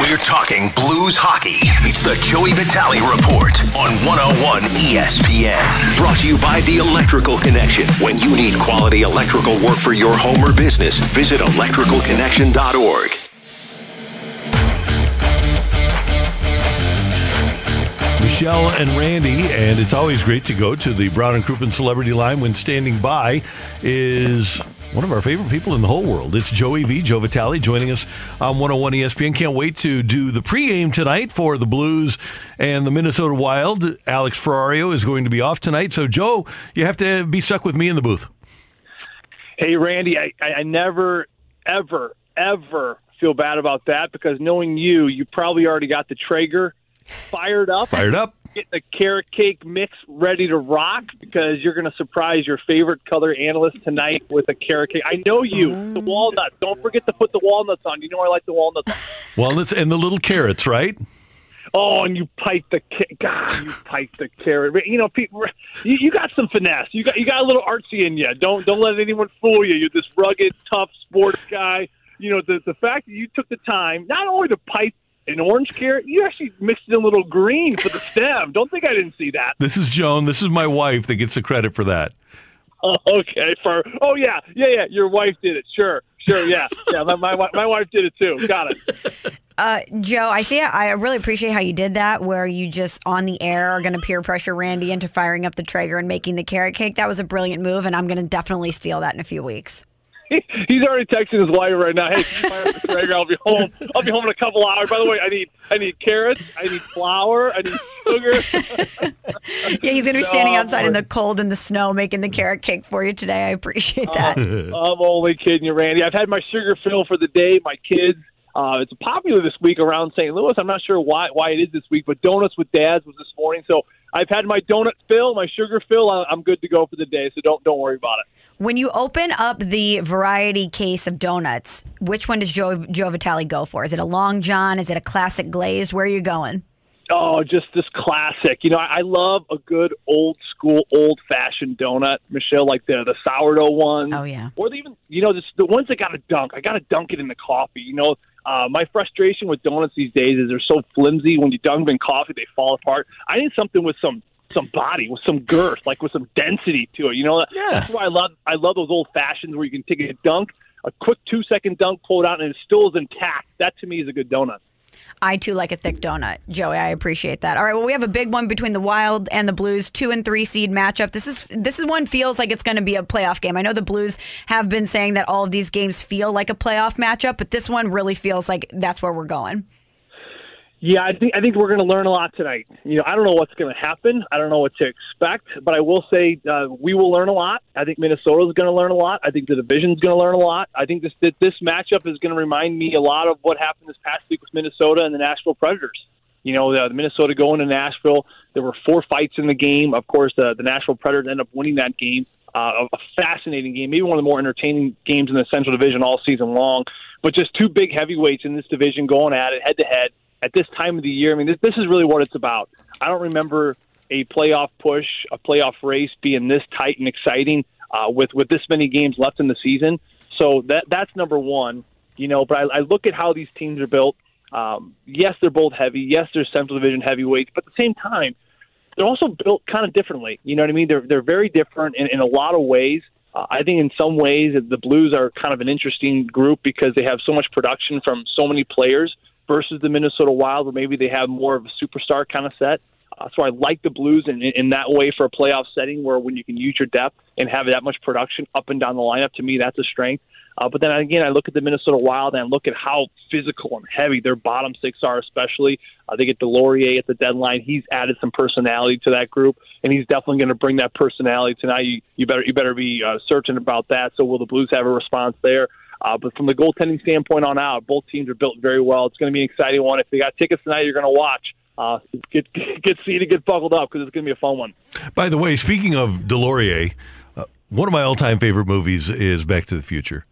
We're talking blues hockey. It's the Joey Vitale Report on 101 ESPN. Brought to you by The Electrical Connection. When you need quality electrical work for your home or business, visit electricalconnection.org. Michelle and Randy, and it's always great to go to the Brown and Crouppen Celebrity Line when standing by is one of our favorite people in the whole world. It's Joey V, Joe Vitale, joining us on 101 ESPN. Can't wait to do the pregame tonight for the Blues and the Minnesota Wild. Alex Ferrario is going to be off tonight. So, Joe, you have to be stuck with me in the booth. Hey, Randy, I, I never, ever, ever feel bad about that because knowing you, you probably already got the Traeger fired up. Fired up. Getting the carrot cake mix ready to rock because you're going to surprise your favorite color analyst tonight with a carrot cake. I know you, the oh. walnuts. Don't forget to put the walnuts on. You know I like the walnuts. Walnuts and the little carrots, right? Oh, and you pipe the ca- God, you pipe the carrot. You know, people, you, you got some finesse. You got you got a little artsy in you. Don't don't let anyone fool you. You're this rugged, tough sports guy. You know the the fact that you took the time not only to pipe an orange carrot, you actually mixed in a little green for the stem. Don't think I didn't see that. This is Joan. This is my wife that gets the credit for that. Oh, okay. For oh yeah, yeah, yeah. Your wife did it. Sure, sure. Yeah, yeah. My my, my wife did it too. Got it. Uh, Joe, I see. I really appreciate how you did that, where you just on the air are going to peer pressure Randy into firing up the Traeger and making the carrot cake. That was a brilliant move, and I'm going to definitely steal that in a few weeks. He's already texting his wife right now. Hey, can you fire up the Traeger? I'll be home. I'll be home in a couple hours. By the way, I need I need carrots. I need flour. I need sugar. Yeah, he's going to be standing No, outside in the cold and the snow making the carrot cake for you today. I appreciate that. I'm only kidding you, Randy. I've had my sugar fill for the day. My kids. Uh, it's popular this week around St. Louis. I'm not sure why why it is this week, but donuts with dads was this morning. So I've had my donut fill, my sugar fill. I'm good to go for the day. So don't don't worry about it. When you open up the variety case of donuts, which one does Joe, Joe Vitale go for? Is it a Long John? Is it a classic glazed? Where are you going? Oh, just this classic. You know, I, I love a good old school, old fashioned donut, Michelle, like the the sourdough ones. Oh, yeah. Or the, even you know, just the ones that got to dunk. I got to dunk it in the coffee. You know, uh, my frustration with donuts these days is they're so flimsy. When you dunk them in coffee, they fall apart. I need something with some some body, with some girth, like with some density to it. You know, Yeah. that's why I love I love those old fashions where you can take a dunk, a quick two second dunk, pull it out, and it still is intact. That to me is a good donut. I too like a thick donut, Joey. I appreciate that. All right, well, we have a big one between the Wild and the Blues, two and three seed matchup. This is this is one feels like it's going to be a playoff game. I know the Blues have been saying that all of these games feel like a playoff matchup, but this one really feels like that's where we're going. Yeah, I think I think we're going to learn a lot tonight. You know, I don't know what's going to happen. I don't know what to expect, but I will say uh, we will learn a lot. I think Minnesota is going to learn a lot. I think the division is going to learn a lot. I think this this matchup is going to remind me a lot of what happened this past week with Minnesota and the Nashville Predators. You know, the, Minnesota going to Nashville. There were four fights in the game. Of course, the, the Nashville Predators ended up winning that game. Uh, a fascinating game, maybe one of the more entertaining games in the Central Division all season long. But just two big heavyweights in this division going at it head to head at this time of the year. I mean, this, this is really what it's about. I don't remember a playoff push, a playoff race being this tight and exciting uh, with with this many games left in the season. So that that's number one. You know, but I, I look at how these teams are built. Um, yes, they're both heavy. Yes, they're Central Division heavyweights, but at the same time, they're also built kind of differently. You know what I mean? They're they're very different in, in a lot of ways. Uh, I think in some ways the Blues are kind of an interesting group because they have so much production from so many players versus the Minnesota Wild, where maybe they have more of a superstar kind of set. Uh, so I like the Blues in, in that way for a playoff setting where when you can use your depth and have that much production up and down the lineup, to me that's a strength. Uh, but then again, I look at the Minnesota Wild and I look at how physical and heavy their bottom six are, especially. Uh, they get Deslauriers at the deadline. He's added some personality to that group, and he's definitely going to bring that personality tonight. You, you better you better be uh, certain about that. So will the Blues have a response there? Uh, but from the goaltending standpoint on out, both teams are built very well. It's going to be an exciting one. If you got tickets tonight, you're going to watch. Uh, get get seated, get buckled up because it's going to be a fun one. By the way, speaking of Deslauriers, uh, one of my all-time favorite movies is Back to the Future.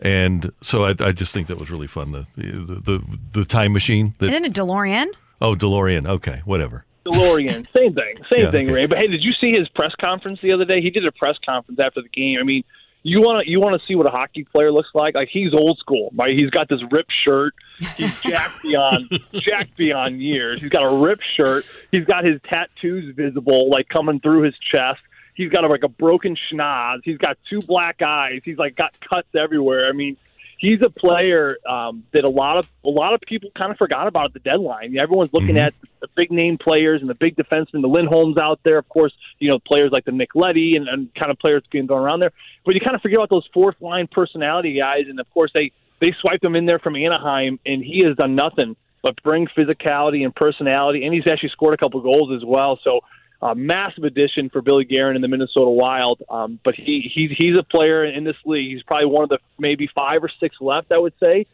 And so I, I just think that was really fun. The the the, the time machine. That, Isn't it DeLorean? oh, DeLorean. Okay, whatever. DeLorean, same thing, same Yeah, thing, okay. Ray. But hey, did you see his press conference the other day? He did a press conference after the game. I mean, you want to you want to see what a hockey player looks like? Like he's old school, right? He's got this ripped shirt. He's jacked beyond jacked beyond years. He's got a ripped shirt. He's got his tattoos visible, like coming through his chest. He's got a, like a broken schnoz. He's got two black eyes. He's like got cuts everywhere. I mean, he's a player um, that a lot of a lot of people kind of forgot about at the deadline. Everyone's looking at the big name players and the big defensemen, the Lindholms out there, of course. You know, players like the Nick Leddy and, and kind of players being thrown around there. But you kind of forget about those fourth line personality guys, and of course they they swiped him in there from Anaheim, and he has done nothing but bring physicality and personality, and he's actually scored a couple goals as well. So. Uh, massive addition for Billy Guerin in the Minnesota Wild, um, but he he's he's a player in this league. He's probably one of the maybe five or six left, I would say,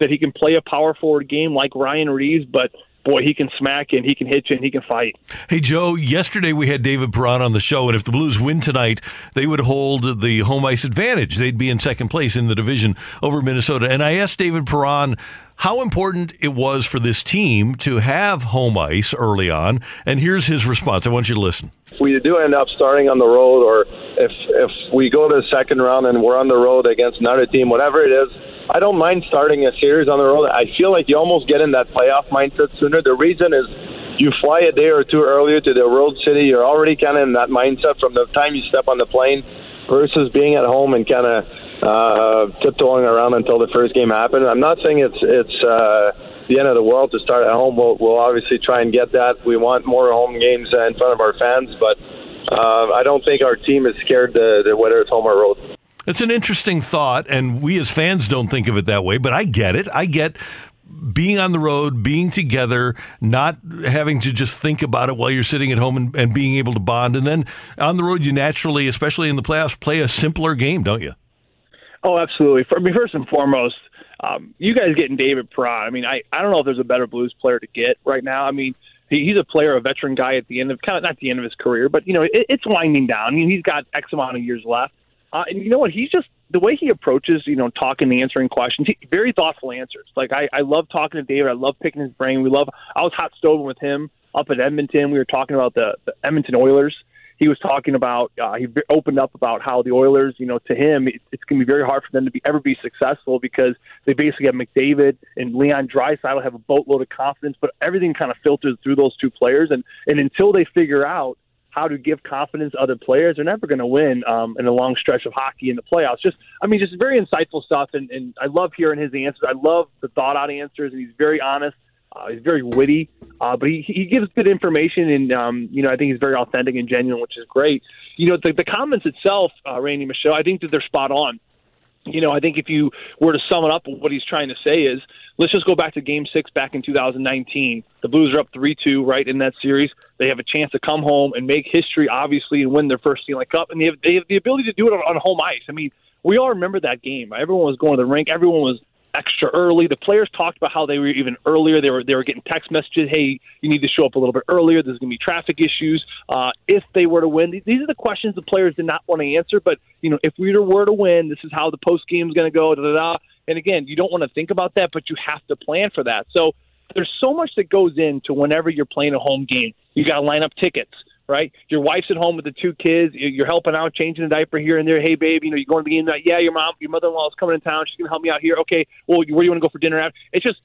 that he can play a power forward game like Ryan Reaves, but boy, he can smack and he can hit you and he can fight. Hey, Joe, yesterday we had David Perron on the show, and if the Blues win tonight, they would hold the home ice advantage. They'd be in second place in the division over Minnesota. And I asked David Perron how important it was for this team to have home ice early on, and here's his response. I want you to listen. if we do end up starting on the road or if if we go to the second round and we're on the road against another team, whatever it is, I don't mind starting a series on the road. I feel like you almost get in that playoff mindset sooner. The reason is you fly a day or two earlier to the world city, you're already kind of in that mindset from the time you step on the plane versus being at home and kind of uh, tiptoeing around until the first game happens. I'm not saying it's it's uh, the end of the world to start at home. We'll, we'll obviously try and get that. We want more home games in front of our fans, but uh, I don't think our team is scared to, to whether it's home or road. It's an interesting thought, and we as fans don't think of it that way, but I get it. I get being on the road, being together, not having to just think about it while you're sitting at home and, and being able to bond. And then on the road, you naturally, especially in the playoffs, play a simpler game, don't you? Oh, absolutely. For, I mean, first and foremost, um, you guys getting David Perron. I mean, I, I don't know if there's a better Blues player to get right now. I mean, he, he's a player, a veteran guy at the end of kind of not the end of his career, but you know, it, it's winding down. I mean, he's got X amount of years left, uh, and you know what? He's just the way he approaches, you know, talking, and answering questions. He, very thoughtful answers. Like I, I love talking to David. I love picking his brain. We love. I was hot stoving with him up at Edmonton. We were talking about the, the Edmonton Oilers he was talking about uh, he opened up about how the Oilers, you know, to him it, it's going to be very hard for them to be ever be successful because they basically have McDavid and Leon Draisaitl have a boatload of confidence, but everything kind of filters through those two players, and and until they figure out how to give confidence to other players, they're never going to win um, in a long stretch of hockey in the playoffs. Just, I mean, just very insightful stuff, and, and I love hearing his answers. I love the thought out answers, and he's very honest. Uh, he's very witty, uh, but he, he gives good information, and um, you know I think he's very authentic and genuine, which is great. You know the, the comments itself, uh, Randy Michelle, I think that they're spot on. You know, I think if you were to sum it up, what he's trying to say is, let's just go back to Game Six back in 2019. The Blues are up three-two, right in that series. They have a chance to come home and make history, obviously, and win their first Stanley Cup, and they have, they have the ability to do it on, on home ice. I mean, we all remember that game. Everyone was going to the rink. Everyone was extra early. The players talked about how they were even earlier. They were they were getting text messages, "Hey, you need to show up a little bit earlier. There's going to be traffic issues." Uh, if they were to win, these are the questions the players did not want to answer. But you know, if we were to win, this is how the post game is going to go. Da, da, da. And again, you don't want to think about that, but you have to plan for that. So there's so much that goes into whenever you're playing a home game. You got to line up tickets right? Your wife's at home with the two kids. You're helping out, changing the diaper here and there. Hey, babe, you know, you're going to be in tonight. Yeah, your mom, your mother-in-law is coming in town. She's going to help me out here. Okay, well, where do you want to go for dinner? After? It's just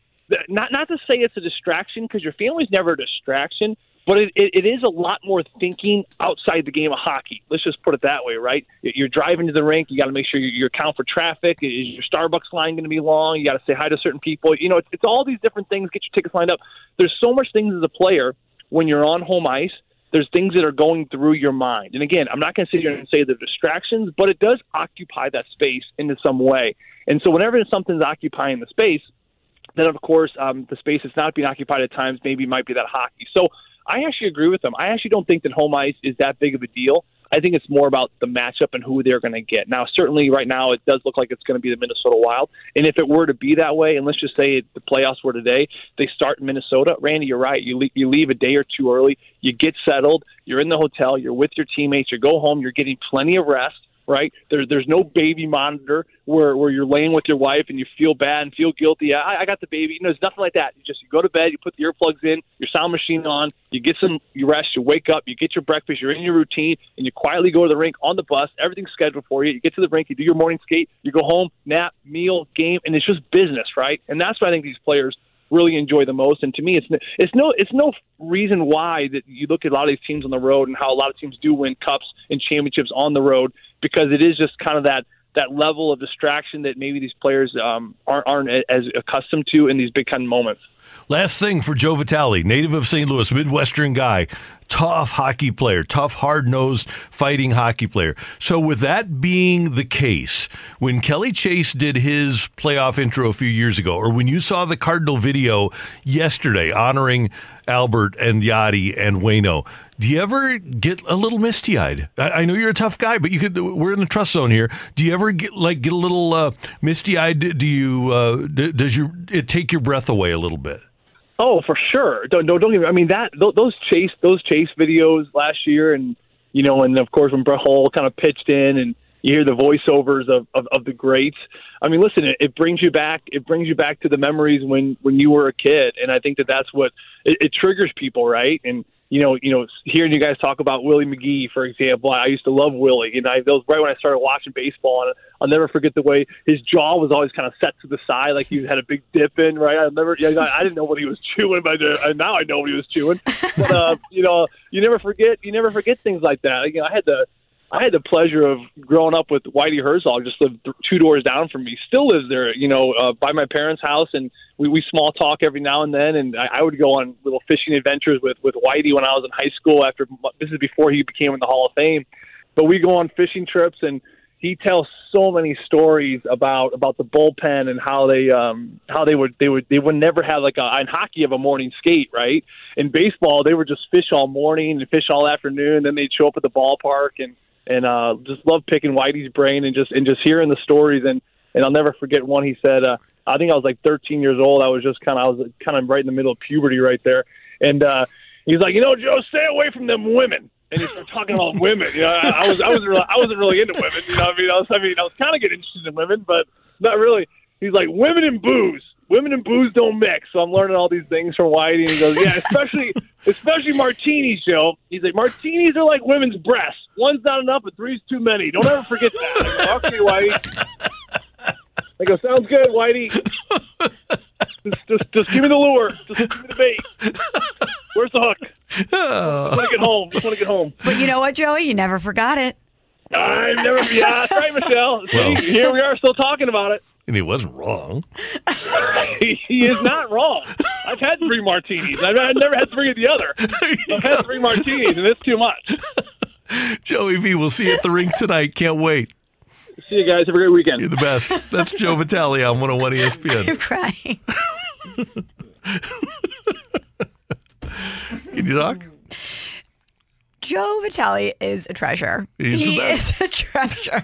not not to say it's a distraction because your family's never a distraction, but it, it, it is a lot more thinking outside the game of hockey. Let's just put it that way, right? You're driving to the rink. You got to make sure you account for traffic. Is your Starbucks line going to be long? You got to say hi to certain people. You know, it's, it's all these different things. Get your tickets lined up. There's so much things as a player when you're on home ice there's things that are going through your mind. And again, I'm not going to sit here and say they're distractions, but it does occupy that space into some way. And so whenever something's occupying the space, then of course um, the space that's not being occupied at times maybe might be that hockey. So I actually agree with them. I actually don't think that home ice is that big of a deal. I think it's more about the matchup and who they're going to get. Now, certainly right now it does look like it's going to be the Minnesota Wild. And if it were to be that way, and let's just say the playoffs were today, they start in Minnesota. Randy, you're right. You leave, you leave a day or two early. You get settled. You're in the hotel. You're with your teammates. You go home. You're getting plenty of rest right? There's there's no baby monitor where where you're laying with your wife and you feel bad and feel guilty. I, I got the baby. You know, there's nothing like that. You just you go to bed, you put the earplugs in, your sound machine on, you get some you rest, you wake up, you get your breakfast, you're in your routine, and you quietly go to the rink on the bus. Everything's scheduled for you. You get to the rink, you do your morning skate, you go home, nap, meal, game, and it's just business, right? And that's what I think these players really enjoy the most. And to me, it's it's no it's no reason why that you look at a lot of these teams on the road and how a lot of teams do win cups and championships on the road because it is just kind of that that level of distraction that maybe these players um, aren't, aren't as accustomed to in these big kind of moments. Last thing for Joe Vitale, native of St. Louis, Midwestern guy, tough hockey player, tough, hard nosed fighting hockey player. So, with that being the case, when Kelly Chase did his playoff intro a few years ago, or when you saw the Cardinal video yesterday honoring Albert and Yadi and Waino, do you ever get a little misty eyed? I, I, know you're a tough guy, but you could. We're in the trust zone here. Do you ever get like get a little uh, misty eyed? Do you? Uh, does your it take your breath away a little bit? Oh, for sure. Don't don't, don't get me. I mean that those chase those chase videos last year, and you know, and of course when Brett Hull kind of pitched in, and you hear the voiceovers of, of, of the greats. I mean, listen, it, it brings you back. It brings you back to the memories when when you were a kid, and I think that that's what it, it triggers people, right? And you know, you know, hearing you guys talk about Willie McGee, for example, I used to love Willie, and I that was right when I started watching baseball, and I'll never forget the way his jaw was always kind of set to the side, like he had a big dip in, right? I never, yeah, I didn't know what he was chewing, but now I know what he was chewing. But uh, you know, you never forget, you never forget things like that. You know, I had the I had the pleasure of growing up with Whitey Herzog, just lived two doors down from me. Still lives there, you know, uh, by my parents' house, and we, we small talk every now and then. And I, I would go on little fishing adventures with with Whitey when I was in high school. After this is before he became in the Hall of Fame, but we go on fishing trips, and he tells so many stories about about the bullpen and how they um how they would they would they would never have like a in hockey of a morning skate right in baseball they would just fish all morning and fish all afternoon then they'd show up at the ballpark and and uh, just love picking Whitey's brain and just and just hearing the stories. And and I'll never forget one he said uh, I think I was like 13 years old. I was just kind of I was kind of right in the middle of puberty right there. And uh, he's like you know Joe stay away from them women. And he started talking about women. You know I, was I wasn't really, I wasn't really into women you know I mean? I was I mean I was kind of getting interested in women but not really. He's like women and booze women and booze don't mix. So I'm learning all these things from Whitey. And he goes, yeah, especially especially martinis, Joe. He's like, martinis are like women's breasts. One's not enough, but three's too many. Don't ever forget that. I go, okay, Whitey. I go, sounds good, Whitey. Just, just, just give me the lure. Just give me the bait. Where's the hook? I want to get home. I want to get home. But you know what, Joey? You never forgot it. I've never. Yeah, that's right, Michelle. See, well, here we are, still talking about it. And he wasn't wrong. he is not wrong. I've had three martinis. I've, I've never had three of the other. I've go. had three martinis, and it's too much. Joey V, we'll see you at the rink tonight. Can't wait. See you guys. Have a great weekend. You're the best. That's Joe Vitale on 101 ESPN. I'm crying. Can you talk? Joe Vitale is a treasure. He's he is a treasure.